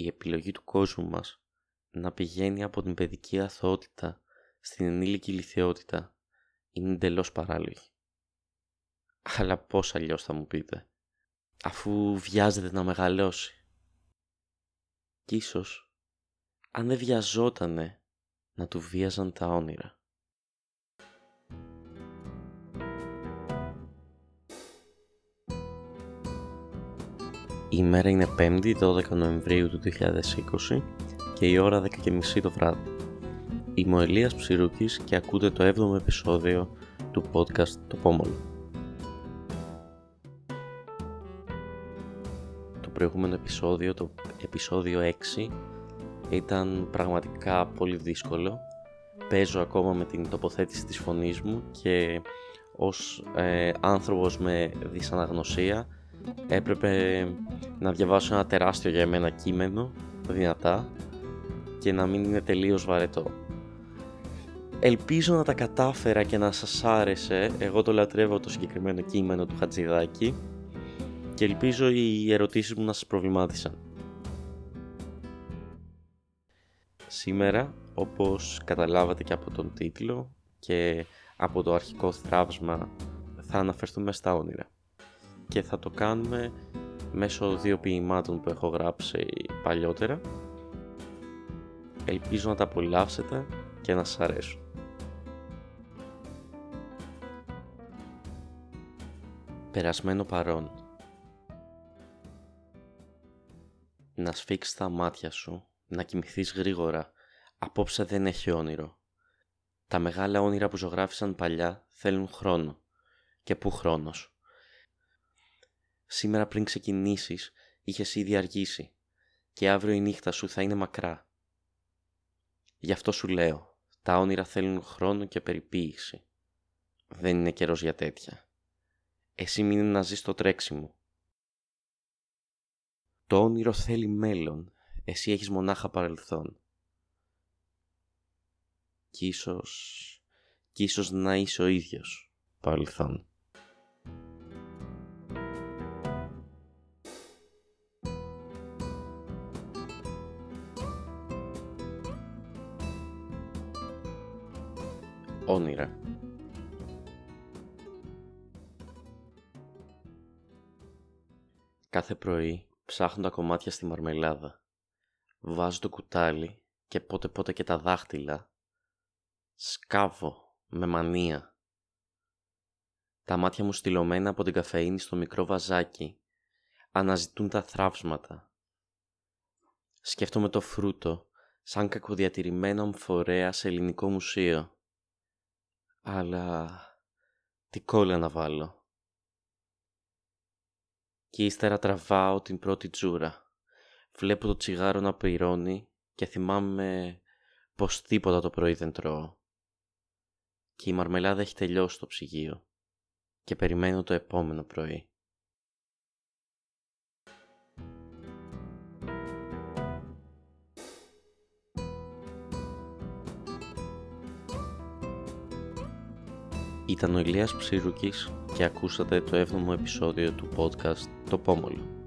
η επιλογή του κόσμου μας να πηγαίνει από την παιδική αθωότητα στην ενήλικη λυθιότητα είναι εντελώς παράλογη. Αλλά πώς αλλιώς θα μου πείτε, αφού βιάζεται να μεγαλώσει. Κι ίσως, αν δεν βιαζότανε, να του βίαζαν τα όνειρα. Η μέρα είναι 5η 12 Νοεμβρίου του 2020 και η ώρα 10.30 το βράδυ. Είμαι ο Ελίας Ψηρούκης και ακούτε το 7ο επεισόδιο του podcast «Το Πόμολο». Το προηγούμενο επεισόδιο, το επεισόδιο 6, ήταν πραγματικά πολύ δύσκολο. Παίζω ακόμα με την τοποθέτηση της φωνής μου και ως ε, άνθρωπος με δυσαναγνωσία έπρεπε να διαβάσω ένα τεράστιο για εμένα κείμενο δυνατά και να μην είναι τελείως βαρετό. Ελπίζω να τα κατάφερα και να σας άρεσε, εγώ το λατρεύω το συγκεκριμένο κείμενο του Χατζηδάκη και ελπίζω οι ερωτήσεις μου να σας προβλημάτισαν. Σήμερα, όπως καταλάβατε και από τον τίτλο και από το αρχικό θράψμα, θα αναφερθούμε στα όνειρα και θα το κάνουμε μέσω δύο ποιημάτων που έχω γράψει παλιότερα. Ελπίζω να τα απολαύσετε και να σας αρέσουν. Περασμένο παρόν Να σφίξεις τα μάτια σου, να κοιμηθείς γρήγορα. Απόψε δεν έχει όνειρο. Τα μεγάλα όνειρα που ζωγράφησαν παλιά θέλουν χρόνο. Και πού χρόνος; Σήμερα πριν ξεκινήσεις είχες ήδη αργήσει και αύριο η νύχτα σου θα είναι μακρά. Γι' αυτό σου λέω, τα όνειρα θέλουν χρόνο και περιποίηση. Δεν είναι καιρός για τέτοια. Εσύ μην είναι να ζεις το τρέξιμο. Το όνειρο θέλει μέλλον, εσύ έχεις μονάχα παρελθόν. Κι ίσως, κι ίσως να είσαι ο ίδιος παρελθόν. Όνειρα. Κάθε πρωί ψάχνω τα κομμάτια στη μαρμελάδα. Βάζω το κουτάλι και πότε πότε και τα δάχτυλα. Σκάβω με μανία. Τα μάτια μου στυλωμένα από την καφεΐνη στο μικρό βαζάκι αναζητούν τα θράψματα. Σκέφτομαι το φρούτο σαν κακοδιατηρημένο αμφορέα σε ελληνικό μουσείο αλλά τι κόλλα να βάλω. Και ύστερα τραβάω την πρώτη τζούρα. Βλέπω το τσιγάρο να πυρώνει και θυμάμαι πως τίποτα το πρωί δεν τρώω. Και η μαρμελάδα έχει τελειώσει το ψυγείο και περιμένω το επόμενο πρωί. Ήταν ο Ηλίας Ψήρουκης και ακούσατε το 7ο επεισόδιο του podcast «Το Πόμολο».